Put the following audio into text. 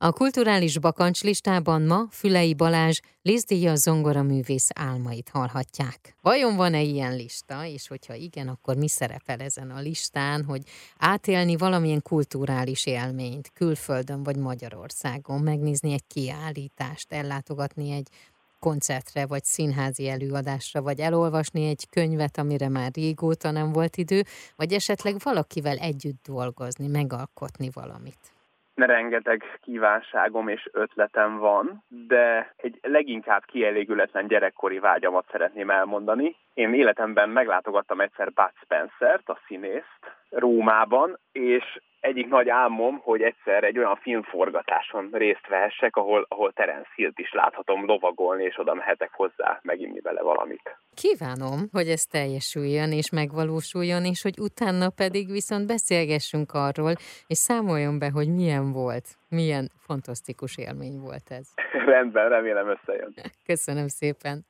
A kulturális bakancs listában ma Fülei Balázs Lizdíja zongoraművész álmait hallhatják. Vajon van-e ilyen lista, és hogyha igen, akkor mi szerepel ezen a listán, hogy átélni valamilyen kulturális élményt külföldön vagy Magyarországon, megnézni egy kiállítást, ellátogatni egy koncertre, vagy színházi előadásra, vagy elolvasni egy könyvet, amire már régóta nem volt idő, vagy esetleg valakivel együtt dolgozni, megalkotni valamit rengeteg kívánságom és ötletem van, de egy leginkább kielégületlen gyerekkori vágyamat szeretném elmondani. Én életemben meglátogattam egyszer Bud Spencer-t, a színészt, Rómában, és egyik nagy álmom, hogy egyszer egy olyan filmforgatáson részt vehessek, ahol, ahol Terence Hill-t is láthatom lovagolni, és oda mehetek hozzá meginni vele valamit. Kívánom, hogy ez teljesüljön és megvalósuljon, és hogy utána pedig viszont beszélgessünk arról, és számoljon be, hogy milyen volt, milyen fantasztikus élmény volt ez. Rendben, remélem összejön. Köszönöm szépen.